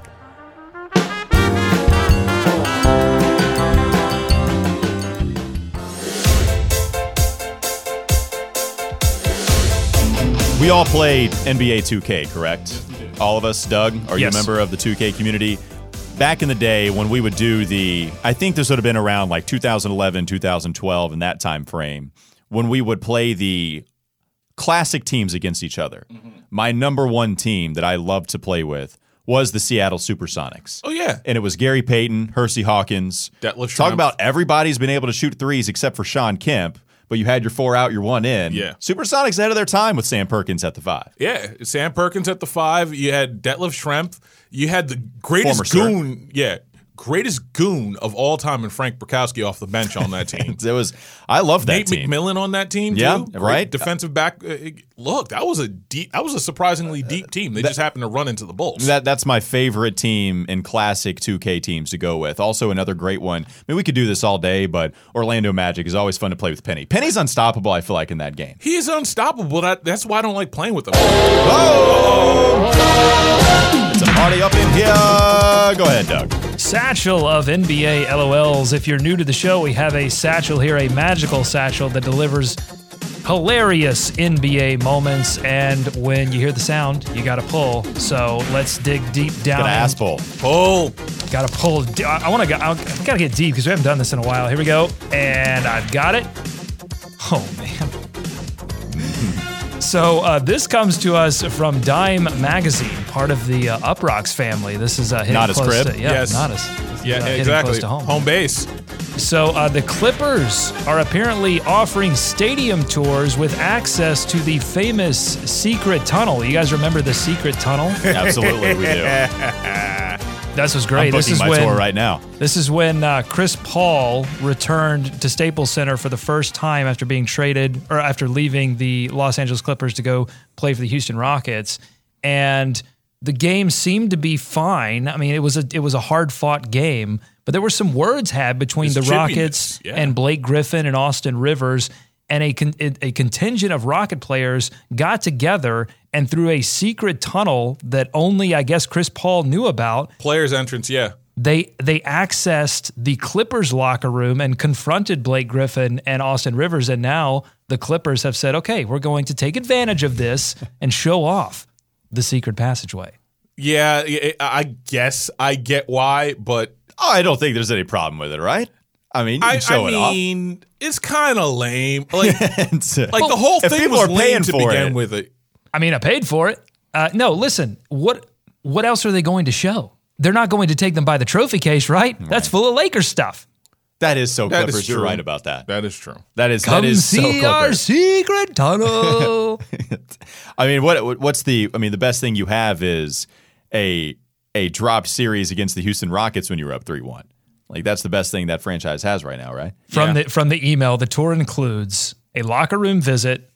We all played NBA 2K, correct? All of us, Doug. Are you a member of the 2K community? Back in the day when we would do the, I think this would have been around like 2011, 2012, in that time frame, when we would play the classic teams against each other. Mm-hmm. My number one team that I loved to play with was the Seattle Supersonics. Oh yeah. and it was Gary Payton, Hersey Hawkins. Detlef Talk Schrempf. about everybody's been able to shoot threes except for Shawn Kemp, but you had your four out, your one in. Yeah. Supersonics ahead of their time with Sam Perkins at the five. Yeah, Sam Perkins at the five. You had Detlef Schrempf. You had the greatest Former sir. goon. Yeah, greatest goon of all time, and Frank Brickowski off the bench on that (laughs) team. It was I love that Nate team. McMillan on that team. Yeah, too. Right. Defensive back. Uh, look, that was a deep. That was a surprisingly deep team. They just happened to run into the Bulls. That that's my favorite team in classic 2K teams to go with. Also another great one. I mean, we could do this all day, but Orlando Magic is always fun to play with Penny. Penny's unstoppable. I feel like in that game. he is unstoppable. That, that's why I don't like playing with him. It's a party up in here. Go ahead, Doug. Satchel of NBA LOLs. If you're new to the show, we have a satchel here, a magical satchel that delivers hilarious NBA moments. And when you hear the sound, you got to pull. So let's dig deep down. Got ass pull. Pull. Got to pull. I want to go. I got to get deep because we haven't done this in a while. Here we go. And I've got it. Oh, man. Hmm. So uh, this comes to us from Dime Magazine, part of the uh, Uproxx family. This is uh, hitting Not his close crib? To, yeah, Yes. not his. this is, Yeah, uh, exactly. Close to home. Home base. So uh, the Clippers are apparently offering stadium tours with access to the famous secret tunnel. You guys remember the secret tunnel? Absolutely, we do. (laughs) This was I'm great. This is my when tour right now. This is when uh, Chris Paul returned to Staples Center for the first time after being traded or after leaving the Los Angeles Clippers to go play for the Houston Rockets, and the game seemed to be fine. I mean, it was a it was a hard fought game, but there were some words had between There's the Rockets yeah. and Blake Griffin and Austin Rivers. And a, con- a contingent of Rocket players got together and through a secret tunnel that only, I guess, Chris Paul knew about, Players entrance, yeah. they they accessed the Clippers locker room and confronted Blake Griffin and Austin Rivers and now the Clippers have said, "Okay, we're going to take advantage of this and show off the secret passageway." Yeah, I I guess I get why, but Oh, I don't think there's any problem with it, right? I mean, you I, can show I it off. mean, it's kind of lame. Like, (laughs) It's, like the whole thing was are paying lame to for begin it, with. It. I mean, I paid for it. Uh, no, listen, what what else are they going to show? They're not going to take them by the trophy case, right? That's full of Lakers stuff. that is so That is Clippers. You're right about that. That is true. That is Come that is so see our secret tunnel. (laughs) (laughs) I mean, what what's the? I mean, the best thing you have is a a dropped series against the Houston Rockets when you were up three one. Like that's the best thing that franchise has right now, right? from the from the email, the tour includes a locker room visit,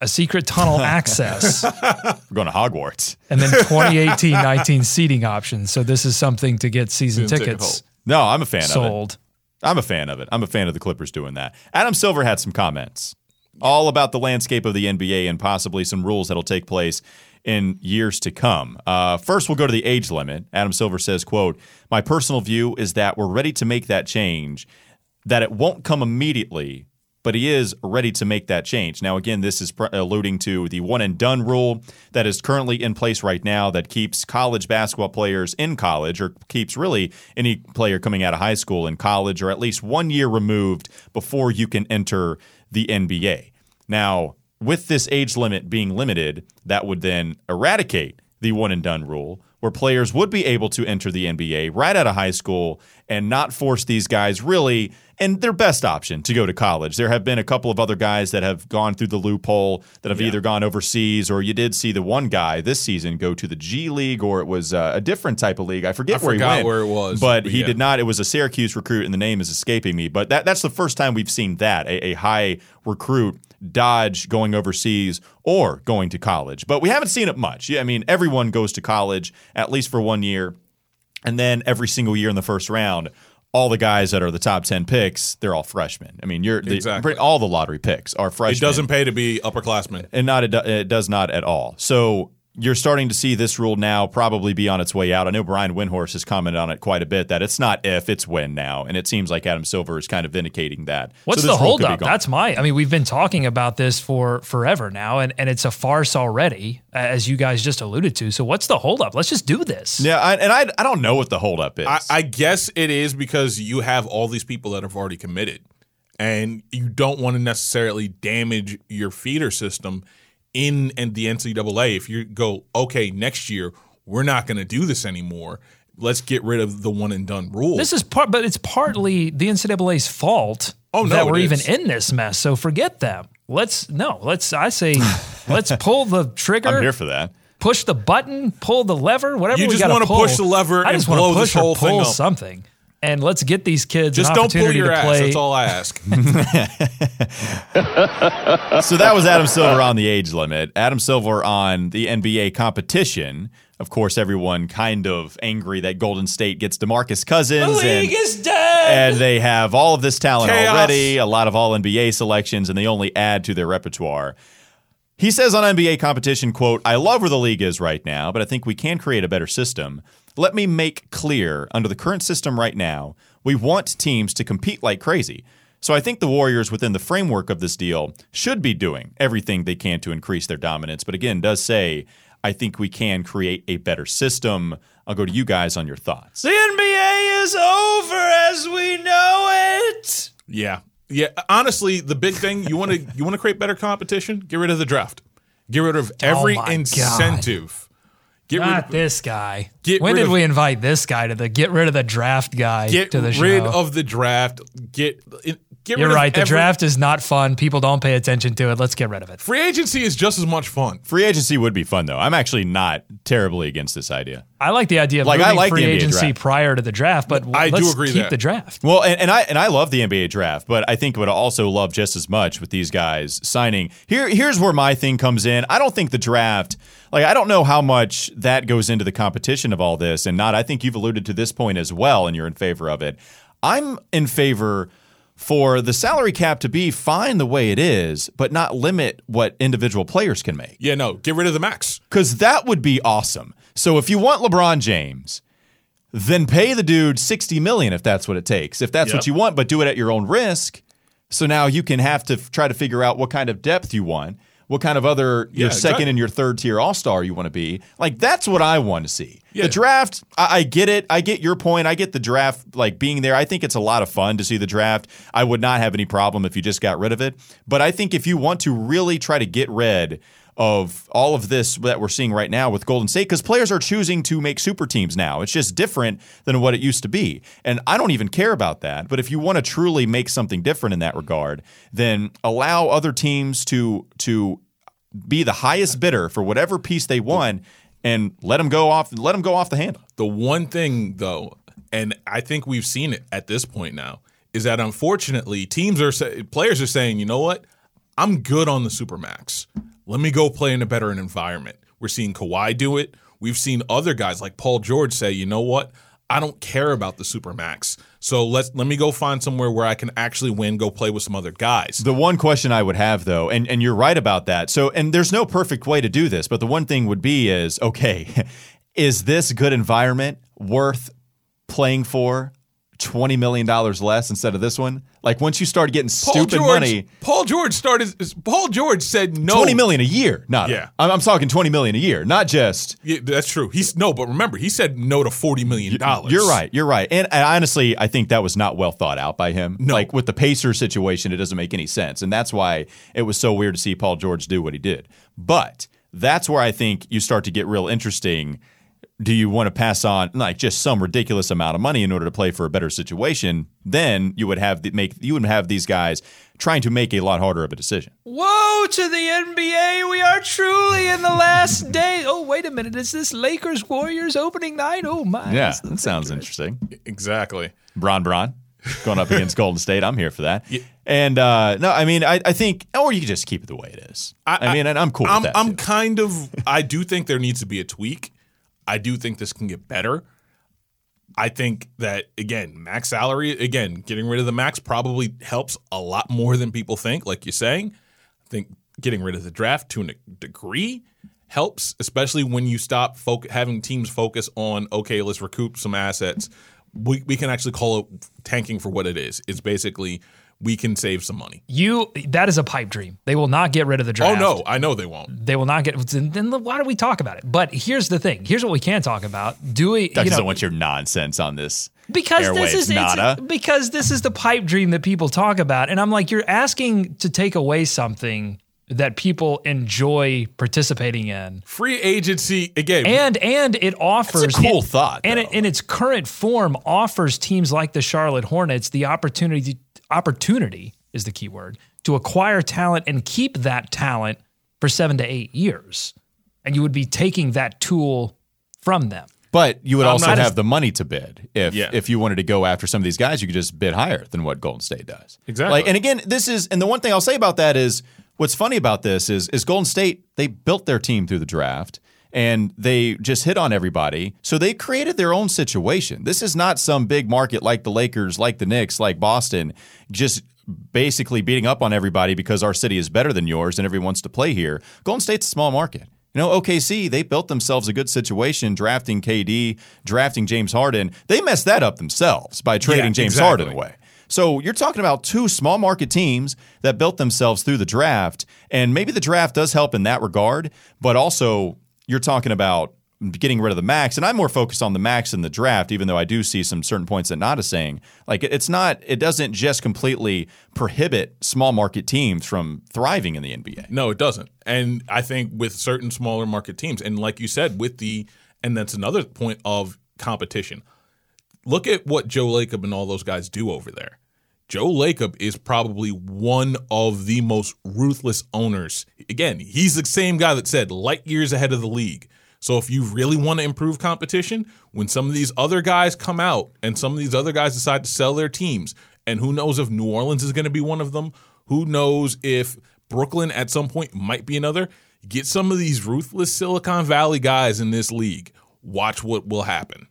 a secret tunnel (laughs) access, We're going to Hogwarts. and then (laughs) 2018-19 seating options. So this is something to get season Season ticket tickets No, I'm a fan of it. sold. I'm a fan of it. I'm a fan of the Clippers doing that. Adam Silver had some comments all about the landscape of the NBA and possibly some rules that'll take place in years to come. Uh, first, we'll go to the age limit. Adam Silver says, "quote My personal view is that we're ready to make that change. That it won't come immediately." But he is ready to make that change. Now, again, this is alluding to the one and done rule that is currently in place right now that keeps college basketball players in college or keeps really any player coming out of high school in college or at least one year removed before you can enter the NBA. Now, with this age limit being limited, that would then eradicate the one and done rule, where players would be able to enter the NBA right out of high school and not force these guys really and their best option to go to college. There have been a couple of other guys that have gone through the loophole that have either gone overseas or you did see the one guy this season go to the G League or it was uh, a different type of league. I forget I where he went. where it was, But but he yeah. did not. It was a Syracuse recruit and the name is escaping me. But that, that's the first time we've seen that, a, a high recruit dodge going overseas or going to college. But we haven't seen it much. Yeah, I mean, everyone goes to college at least for one year. And then every single year in the first round, all the guys that are the top 10 picks, they're all freshmen. I mean, you're the, Exactly. all the lottery picks are freshmen It doesn't pay to be upperclassmen. and not it, it does not at all. So you're starting to see this rule now probably be on its way out. I know Brian Windhorst has commented on it quite a bit that it's not if, it's when now, and it seems like Adam Silver is kind of vindicating that. What's So the this rule could be holdup? That's my. I mean, we've been talking about this for forever now, and, and it's a farce already, as you guys just alluded to. So what's the holdup? Let's just do this. yeah, I, and I I don't know what the holdup is. I, I guess it is because you have all these people that have already committed, and you don't want to necessarily damage your feeder system in and the NCAA. If you go, okay, next year we're not going to do this anymore. Let's get rid of the one and done rule. This is part, but it's partly the NCAA's fault Oh, no, that we're even in this mess. So forget them. Let's no. Let's. I say, (laughs) let's pull the trigger. I'm here for that. push the button, pull the lever, whatever You we just wanna push the lever I just wanna blow push this or pull something, and let's get these kids Just an don't pull opportunity your to ass. play. That's all I ask. (laughs) (laughs) so that was Adam Silver on the age limit. Adam Silver on the NBA competition. Of course, everyone kind of angry that Golden State gets DeMarcus Cousins. The and, is dead. and they have all of this talent Chaos. already, a lot of all NBA selections, and they only add to their repertoire. He says on NBA competition, quote, I love where the league is right now, but I think we can create a better system. Let me make clear, under the current system right now, we want teams to compete like crazy. So I think the Warriors, within the framework of this deal, should be doing everything they can to increase their dominance. But again, does say, I think we can create a better system. I'll go to you guys on your thoughts. the NBA is over as we know it. Yeah, yeah. Honestly, the big thing you want to you want to create better competition. Get rid of the draft. Get rid of every Oh my God. incentive. Get Not rid, this guy. Get when did of- we invite this guy to the get rid of the draft guy get to the show? rid of the draft. Get get You're rid of right. The every- draft is not fun. People don't pay attention to it. Let's get rid of it. Free agency is just as much fun. Free agency would be fun though. I'm actually not terribly against this idea. I like the idea of Like, I moving like the free NBA agency draft. prior to the draft, but I do let's agree keep there. the draft. Well, and, and I and I love the NBA draft, but I think would also love just as much with these guys signing. Here, here's where my thing comes in. I don't think the draft, like I don't know how much that goes into the competition of all this, and not. I think you've alluded to this point as well, and you're in favor of it. I'm in favor for the salary cap to be fine the way it is, but not limit what individual players can make Yeah, no, get rid of the max. because that would be awesome. So if you want LeBron James, then pay the dude sixty million if that's what it takes. If that's Yep. what you want, but do it at your own risk. So now you can have to f- try to figure out what kind of depth you want, what kind of other your Yeah, second exactly. and your third tier All Star you want to be. Like that's what I want to see. Yeah. The draft, I, I get it. I get your point. I get the draft like being there. I think it's a lot of fun to see the draft. I would not have any problem if you just got rid of it. But I think if you want to really try to get rid of all of this that we're seeing right now with Golden State because players are choosing to make super teams now. It's just different than what it used to be. And I don't even care about that. But if you want to truly make something different in that regard, then allow other teams to to be the highest bidder for whatever piece they want and let them go off let them go off the handle. The one thing though, and I think we've seen it at this point now, is that unfortunately teams are players are saying, you know what, I'm good on the supermax. Let me go play in a better environment. We're seeing Kawhi do it. We've seen other guys like Paul George say, you know what, I don't care about the supermax. So let's let me go find somewhere where I can actually win. Go play with some other guys. The one question I would have though, and, and you're right about that. So and there's no perfect way to do this, but the one thing would be is okay, (laughs) is this good environment worth playing for twenty million dollars less instead of this one? Like once you start getting Paul stupid George, money, Paul George started. Paul George said no. twenty million a year. Not Yeah. I'm, I'm talking twenty million a year, not just Yeah, that's true. He's no, but remember, he said no to forty million dollars. You're right. You're right. And, and honestly, I think that was not well thought out by him. No. Like with the Pacer situation, it doesn't make any sense. And that's why it was so weird to see Paul George do what he did. But that's where I think you start to get real interesting. Do you want to pass on like just some ridiculous amount of money in order to play for a better situation? Then you would have the, make you would have these guys trying to make a lot harder of a decision. Woe to the NBA. We are truly in the last (laughs) day. Oh, wait a minute. Is this Lakers Warriors opening night? Oh, my. Yeah, that sounds interesting. Exactly. Bron Bron going up against Golden (laughs) State. I'm here for that. And uh, no, I mean, I, I think, or you could just keep it the way it is. I, mean, and I'm cool I'm, with that. I'm kind of. (laughs) I do think there needs to be a tweak. I do think this can get better. I think that again, max salary again, getting rid of the max probably helps a lot more than people think. Like you're saying, I think getting rid of the draft to a degree helps, especially when you stop foc- having teams focus on okay, let's recoup some assets. We we can actually call it tanking for what it is. It's basically we can save some money. You, that is a pipe dream. They will not get rid of the oh, draft. Oh no, I know they won't. They will not get. Then then why do we talk about it? But here's the thing. Here's what we can talk about. Do we? Doug you doesn't want your nonsense on this. because airwaves, this is it's- nada. because this is the pipe dream that people talk about, and I'm like, you're asking to take away something that people enjoy participating in, Free agency again. and and it offers a cool it- thought, and it, in its current form offers teams like the Charlotte Hornets the opportunity opportunity is the key word to acquire talent and keep that talent for seven to eight years, and you would be taking that tool from them. But you would I'm also have as- the money to bid. If Yeah. if you wanted to go after some of these guys, you could just bid higher than what Golden State does. Exactly. Like, and again, this is and the one thing I'll say about that is what's funny about this is is Golden State they built their team through the draft and they just hit on everybody. So they created their own situation. This is not some big market like the Lakers, like the Knicks, like Boston, just basically beating up on everybody because our city is better than yours and everyone wants to play here. Golden State's a small market. You know, OKC, they built themselves a good situation drafting KD, drafting James Harden. They messed that up themselves by trading Yeah, James exactly. Harden away. So you're talking about two small market teams that built themselves through the draft, and maybe the draft does help in that regard, but also you're talking about getting rid of the max, and I'm more focused on the max than the draft, even though I do see some certain points that Nada's saying. Like it's not, it doesn't just completely prohibit small market teams from thriving in the NBA. No, it doesn't. And I think with certain smaller market teams, and like you said, with the, and that's another point of competition. Look at what Joe Lacob and all those guys do over there. Joe Lacob is probably one of the most ruthless owners. Again, he's the same guy that said light years ahead of the league. So if you really want to improve competition, when some of these other guys come out and some of these other guys decide to sell their teams, and who knows if New Orleans is going to be one of them, who knows if Brooklyn at some point might be another, get some of these ruthless Silicon Valley guys in this league. Watch what will happen.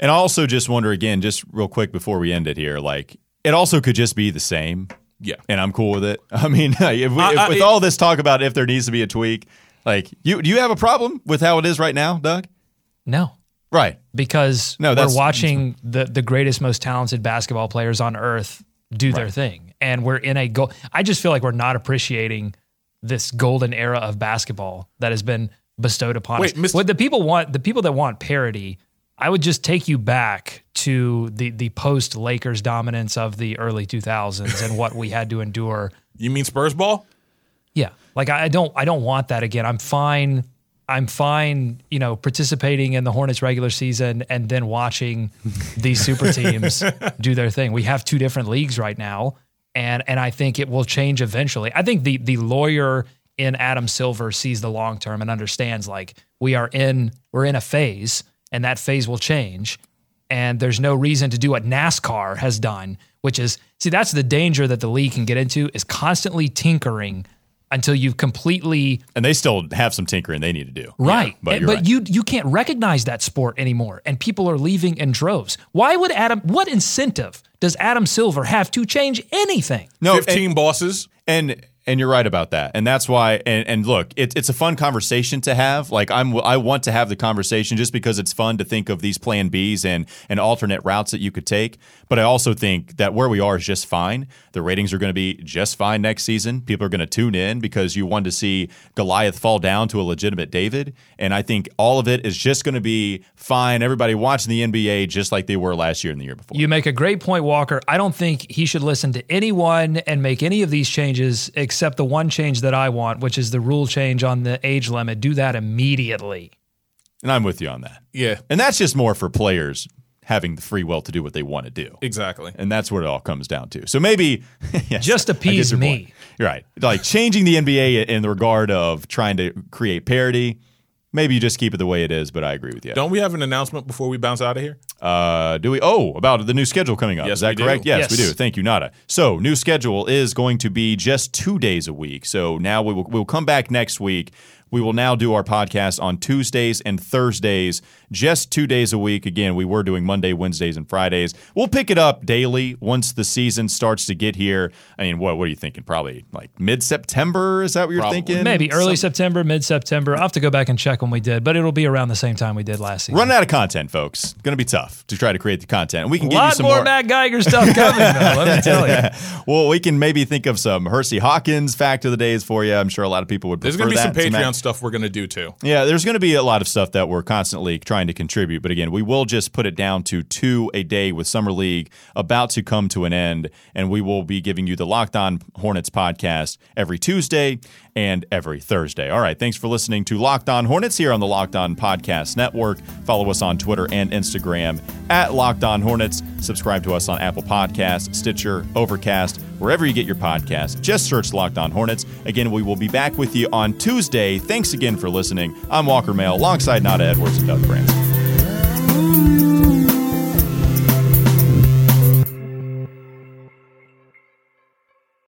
And I also just wonder again, just real quick before we end it here, like it also could just be the same. Yeah. And I'm cool with it. (laughs) I mean, if we, I- if- with it- all this talk about if there needs to be a tweak, like you, do you have a problem with how it is right now, Doug? No, Right. because No, we're that's- watching the the greatest, most talented basketball players on earth do their thing, and we're in a go. I just feel like we're not appreciating this golden era of basketball that has been bestowed upon Wait, us. Mr. What the people want, the people that want parity, I would just take you back to the the post Lakers dominance of the early 2000s and what we had to endure. (laughs) You mean Spurs ball? Yeah. Like I I don't I don't want that again. I'm fine. I'm fine, you know, participating in the Hornets regular season and then watching (laughs) these super teams do their thing. We have two different leagues right now, and and I think it will change eventually. I think the the lawyer in Adam Silver sees the long term and understands like we are in we're in a phase and that phase will change and there's no reason to do what NASCAR has done, which is see that's the danger that the league can get into is constantly tinkering until you've completely And they still have some tinkering they need to do. right. but And- you're but right. you you can't recognize that sport anymore, and people are leaving in droves. Why would Adam? What incentive does Adam Silver have to change anything? no, and- 15 bosses. And and you're right about that, and that's why. And, and look, it, it's a fun conversation to have. Like I'm, I want to have the conversation just because it's fun to think of these Plan Bs and and alternate routes that you could take. But I also think that where we are is just fine. The ratings are going to be just fine next season. People are going to tune in because you want to see Goliath fall down to a legitimate David, and I think all of it is just going to be fine. Everybody watching the NBA just like they were last year and the year before. You make a great point, Walker. I don't think he should listen to anyone and make any of these changes except the one change that I want, which is the rule change on the age limit. Do that immediately. and I'm with you on that. Yeah, And that's just more for players having the free will to do what they want to do. exactly. And that's what it all comes down to. So maybe (laughs) yes, Just I appease me. point. You're right. Like changing the NBA in the regard of trying to create parity. Maybe you just keep it the way it is, but I agree with you. Don't we have an announcement before we bounce out of here? Uh, do we? Oh, about the new schedule coming up. Yes, is that we do. correct? Yes, we do. Thank you, Nada. So, new schedule is going to be just two days a week. So now we will we'll come back next week. We will now do our podcast on Tuesdays and Thursdays, just two days a week. Again, we were doing Monday, Wednesdays, and Fridays. We'll pick it up daily once the season starts to get here. I mean, what what are you thinking? Probably like mid September? Is that what you're Probably. thinking? Maybe early Some- September, mid September. I'll have to go back and check when we did, but it'll be around the same time we did last season. Running out of content, folks. Going to be tough to try to create the content. And we can a give you lot some more, more Matt Geiger stuff coming, though. Let me tell you. (laughs) well, we can maybe think of some Hersey Hawkins fact of the days for you. I'm sure a lot of people would There's prefer going to be some. Patreon stuff we're going to do too. Yeah, there's going to be a lot of stuff that we're constantly trying to contribute. But again, we will just put it down to two a day with Summer League about to come to an end. And we will be giving you the Locked On Hornets podcast every Tuesday and every Thursday. All right. Thanks for listening to Locked On Hornets here on the Locked On Podcast Network. Follow us on Twitter and Instagram at Locked On Hornets. Subscribe to us on Apple Podcasts, Stitcher, Overcast, wherever you get your podcasts. Just search Locked On Hornets. Again, we will be back with you on Tuesday. Thanks again for listening. I'm Walker Mail alongside Nada Edwards and Doug Branson.